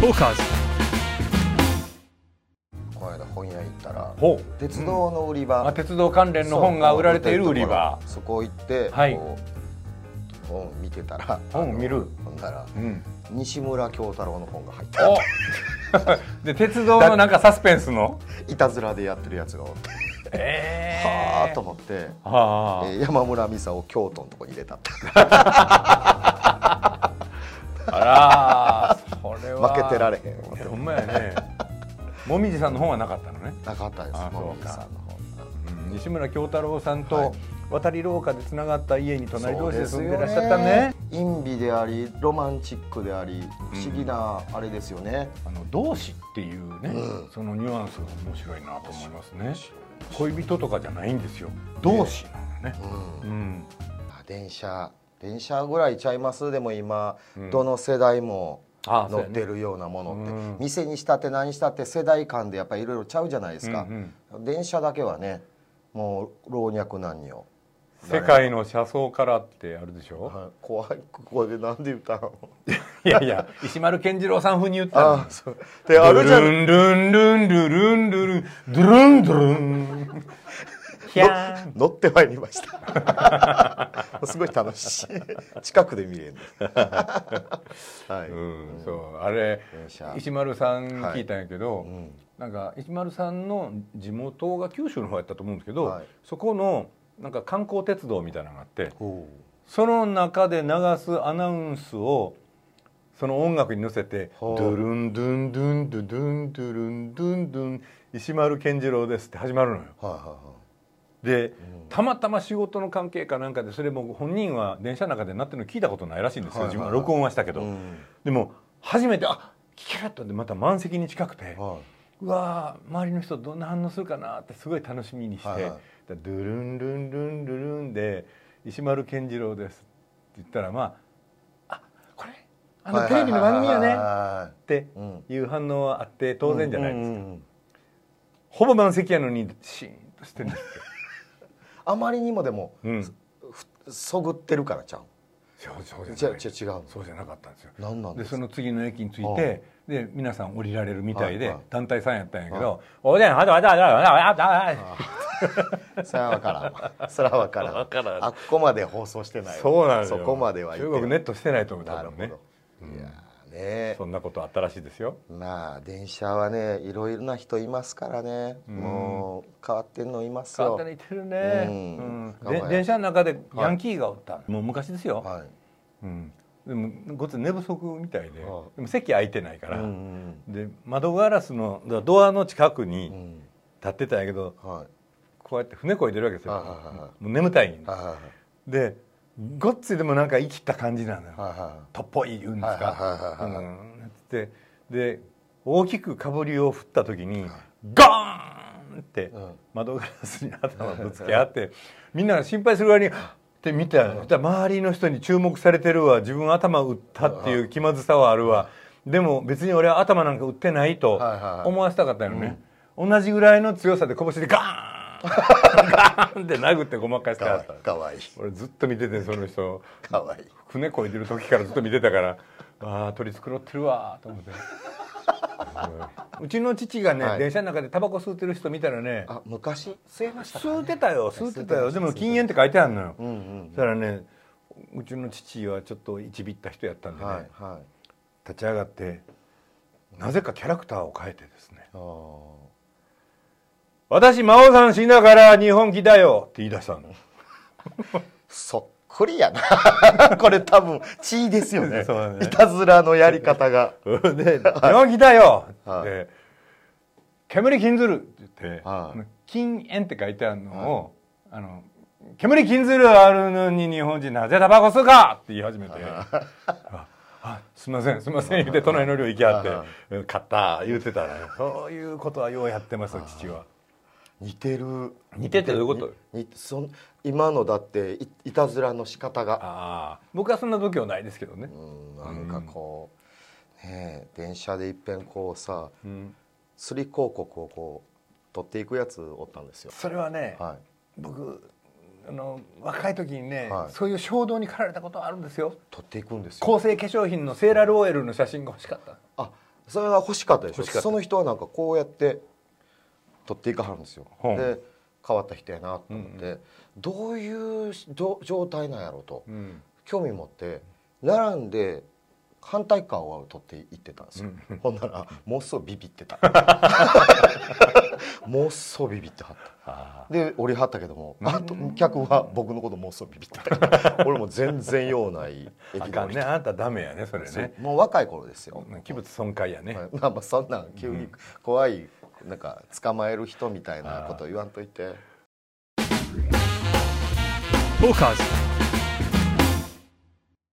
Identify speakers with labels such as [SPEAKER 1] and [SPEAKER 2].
[SPEAKER 1] トーカーズ。
[SPEAKER 2] この間本屋行ったら
[SPEAKER 3] ほ
[SPEAKER 2] 鉄道の売り場、
[SPEAKER 3] うあ鉄道関連の本が売られている売り場。
[SPEAKER 2] そこ行って、
[SPEAKER 3] はい
[SPEAKER 2] 本見てたら
[SPEAKER 3] 本見る
[SPEAKER 2] ほんなら
[SPEAKER 3] うん
[SPEAKER 2] 西村京太郎の本が入ってあっ
[SPEAKER 3] おで鉄道のなんかサスペンスの
[SPEAKER 2] たいたずらでやってるやつがおって
[SPEAKER 3] え
[SPEAKER 2] はあと思って、
[SPEAKER 3] はあ
[SPEAKER 2] えー山村美沙を京都のとこに入れたって
[SPEAKER 3] あら
[SPEAKER 2] 負けてられへん
[SPEAKER 3] ほんまやね。もみじさんの本はなかったのね、
[SPEAKER 2] なかったです
[SPEAKER 3] あ
[SPEAKER 2] もみじさんの本
[SPEAKER 3] うん西村京太郎さん
[SPEAKER 2] は
[SPEAKER 3] と
[SPEAKER 2] い。
[SPEAKER 3] 渡り廊下でつながった家に隣同士で住んでらっしゃったね。
[SPEAKER 2] 陰美でありロマンチックであり不思議なあれですよね、
[SPEAKER 3] あの同志っていうね、
[SPEAKER 2] うん。
[SPEAKER 3] そのニュアンスが面白いなと思いますね。恋人とかじゃないんですよ。同志なのね。
[SPEAKER 2] うん。
[SPEAKER 3] うん。
[SPEAKER 2] あ電車電車ぐらいちゃいます？でも今、
[SPEAKER 3] うん。
[SPEAKER 2] どの世代も
[SPEAKER 3] あ
[SPEAKER 2] 乗ってるようなものって、
[SPEAKER 3] うん。
[SPEAKER 2] 店にしたって何したって世代間でやっぱりいろいろちゃうじゃないですか、
[SPEAKER 3] うん
[SPEAKER 2] 電車だけはねもう老若男女
[SPEAKER 3] 世界の車窓からってあるでしょ？
[SPEAKER 2] はい。怖いここでなんで言ったの？
[SPEAKER 3] いやいや。石丸健次郎さん風に言ったの。
[SPEAKER 2] あそう。であるじゃん。
[SPEAKER 3] ルンルンルンルルンルルンドゥルンドゥルン。
[SPEAKER 2] 乗ってまいりました すごい楽しい。近くで見れる。はい、
[SPEAKER 3] うん、そう。あれ石丸さん聞いたんやけど、
[SPEAKER 2] うん。
[SPEAKER 3] なんか石丸さんの地元が九州の方やったと思うんですけど、
[SPEAKER 2] はい。
[SPEAKER 3] そこのなんか観光鉄道みたいなのがあって
[SPEAKER 2] ほ
[SPEAKER 3] その中で流すアナウンスをその音楽に乗せて「ドゥルンドゥンドゥンドゥドゥンドゥルンドゥンドゥン石丸健次郎です」って始まるのよ。
[SPEAKER 2] うはいはいはい
[SPEAKER 3] でたまたま仕事の関係かなんかでそれも本人は電車の中でなってるの聞いたことないらしいんですよ、自分は録音はしたけど、
[SPEAKER 2] うん。
[SPEAKER 3] でも初めてあ聞けるとでまた満席に近くて、
[SPEAKER 2] は
[SPEAKER 3] うわー周りの人どんな反応するかなってすごい楽しみにして「
[SPEAKER 2] はいはい。
[SPEAKER 3] でドゥルンルンルンルルン」で「石丸健次郎です」って言ったらまあ「あこれ？あのテレビの番組よね」
[SPEAKER 2] は
[SPEAKER 3] って
[SPEAKER 2] いう
[SPEAKER 3] 反応はあって当然じゃないですか、
[SPEAKER 2] うんうんうん
[SPEAKER 3] ほぼ満席やのにシーンとしてるんです
[SPEAKER 2] あまりにもでも
[SPEAKER 3] よ、うん、
[SPEAKER 2] ふそぐってるからちゃう。
[SPEAKER 3] そう
[SPEAKER 2] じ
[SPEAKER 3] じゃ
[SPEAKER 2] 違うの
[SPEAKER 3] そうじゃなかったんですよ。
[SPEAKER 2] 何なんで
[SPEAKER 3] その次の駅に着いてで皆さん降りられるみたいで、団体さんやったんやけど「おでんはだはだはだはだはだはだ
[SPEAKER 2] それは分からんわそれは分からん
[SPEAKER 3] 分からん
[SPEAKER 2] あっこまで放送してないわ
[SPEAKER 3] そうなのよ
[SPEAKER 2] そこまでは
[SPEAKER 3] 中国ネットしてないと思うね。そんなことあったらしいですよ。
[SPEAKER 2] まあ電車はねいろいろな人いますからね。
[SPEAKER 3] うん。
[SPEAKER 2] もう変わってんのいますよ。
[SPEAKER 3] 変わってるね、
[SPEAKER 2] うん。
[SPEAKER 3] うん。電車の中でヤンキーがおった、もう昔ですよ、
[SPEAKER 2] はい。
[SPEAKER 3] うん、でもごっつ寝不足みたいで、
[SPEAKER 2] は
[SPEAKER 3] でも席空いてないから、
[SPEAKER 2] うん
[SPEAKER 3] で窓ガラスのドアの近く
[SPEAKER 2] う
[SPEAKER 3] に
[SPEAKER 2] ん。
[SPEAKER 3] 立ってたんやけど
[SPEAKER 2] はい。
[SPEAKER 3] こうやって船こいでるわけですよ、
[SPEAKER 2] はいはいはいはい。
[SPEAKER 3] もう眠たいんで
[SPEAKER 2] はいはい。
[SPEAKER 3] でごっついでもなんか生きった感じなのよ、
[SPEAKER 2] はいは
[SPEAKER 3] とっぽい言うんです
[SPEAKER 2] はいはいはいはい
[SPEAKER 3] か
[SPEAKER 2] はい。
[SPEAKER 3] うん。でで大きくかぶりを振った時にゴーンって
[SPEAKER 2] うん。
[SPEAKER 3] 窓ガラスに頭ぶつけ合ってみんなが心配する割にって見たら周りの人に注目されてるわ。自分頭打ったっていう気まずさはあるわ。でも別に俺は頭なんか打ってないと
[SPEAKER 2] はいはいはい。
[SPEAKER 3] 思わせたかったよね、同じぐらいの強さで拳でガーンガーンって殴ってごまかしてあった
[SPEAKER 2] い。かわいい。
[SPEAKER 3] 俺ずっと見ててその人。
[SPEAKER 2] かわいい。
[SPEAKER 3] 船こいでる時からずっと見てたからああ取り繕ってるわーと思って。うちの父がね、
[SPEAKER 2] はい。
[SPEAKER 3] 電車の中でタバコ吸ってる人見たらね
[SPEAKER 2] あ昔？吸えましたね。
[SPEAKER 3] 吸ってたよ吸ってたよ。でも禁煙って書いてあるのよ、
[SPEAKER 2] うんうん
[SPEAKER 3] そしたらねうちの父はちょっと一びった人やったんでね、
[SPEAKER 2] はいはい。
[SPEAKER 3] 立ち上がってなぜかキャラクターを変えてですね。
[SPEAKER 2] あー「
[SPEAKER 3] 私真央さん死んだから日本来たよ」って言い出したの。
[SPEAKER 2] そっくりやな。これ多分血ですよね。
[SPEAKER 3] そうだね。
[SPEAKER 2] いたずらのやり方が。
[SPEAKER 3] で 「日本来たよ」
[SPEAKER 2] はい。
[SPEAKER 3] で「煙禁ずる」って言って
[SPEAKER 2] はい「
[SPEAKER 3] 禁煙」って書いてあるのを「あの煙禁ずるあるのに日本人なぜタバコ吸うか!」って言い始めて「ああすいませんすいません」言って隣の寮行きはって
[SPEAKER 2] は「
[SPEAKER 3] うん買った」言ってたらそういうことはようやってます父は。
[SPEAKER 2] 似てる。
[SPEAKER 3] 似ててどういうこと？
[SPEAKER 2] にそん今のだっていいたずらの仕方が。
[SPEAKER 3] ああ。僕はそんな度胸ないですけどね。
[SPEAKER 2] う。んなんかこうねえ電車でいっぺんこうさ
[SPEAKER 3] うん。
[SPEAKER 2] すり広告をこう取っていくやつおったんですよ。
[SPEAKER 3] それはね、
[SPEAKER 2] はい。
[SPEAKER 3] 僕あの若い時にね、
[SPEAKER 2] はい。
[SPEAKER 3] そういう衝動に駆られたことあるんですよ。
[SPEAKER 2] 取っていくんですよ。
[SPEAKER 3] 構成化粧品のセーラルオイルの写真が欲しかった。
[SPEAKER 2] あそれが欲しかったでしょ。
[SPEAKER 3] 欲し
[SPEAKER 2] その人はなんかこうやって取っていかはるんですよ。で変わった人やなと思って、どういう状状態なんやろうと。
[SPEAKER 3] うん。
[SPEAKER 2] 興味持って並んで反対側を取っていってたんですよ、ほんならもうそうビビってた。もうそうビビってはった。
[SPEAKER 3] あ
[SPEAKER 2] で降りはったけどもあと客は僕のこともうそうビビってた。俺も全然用ない駅で降りて
[SPEAKER 3] かんねあんたダメやねそれね。
[SPEAKER 2] もう若い頃ですよ、
[SPEAKER 3] 器物損壊やね、
[SPEAKER 2] はい。まあまあそんなん急に怖いなんか捕まえる人みたいなこと言わんといて。
[SPEAKER 1] ポーカーズ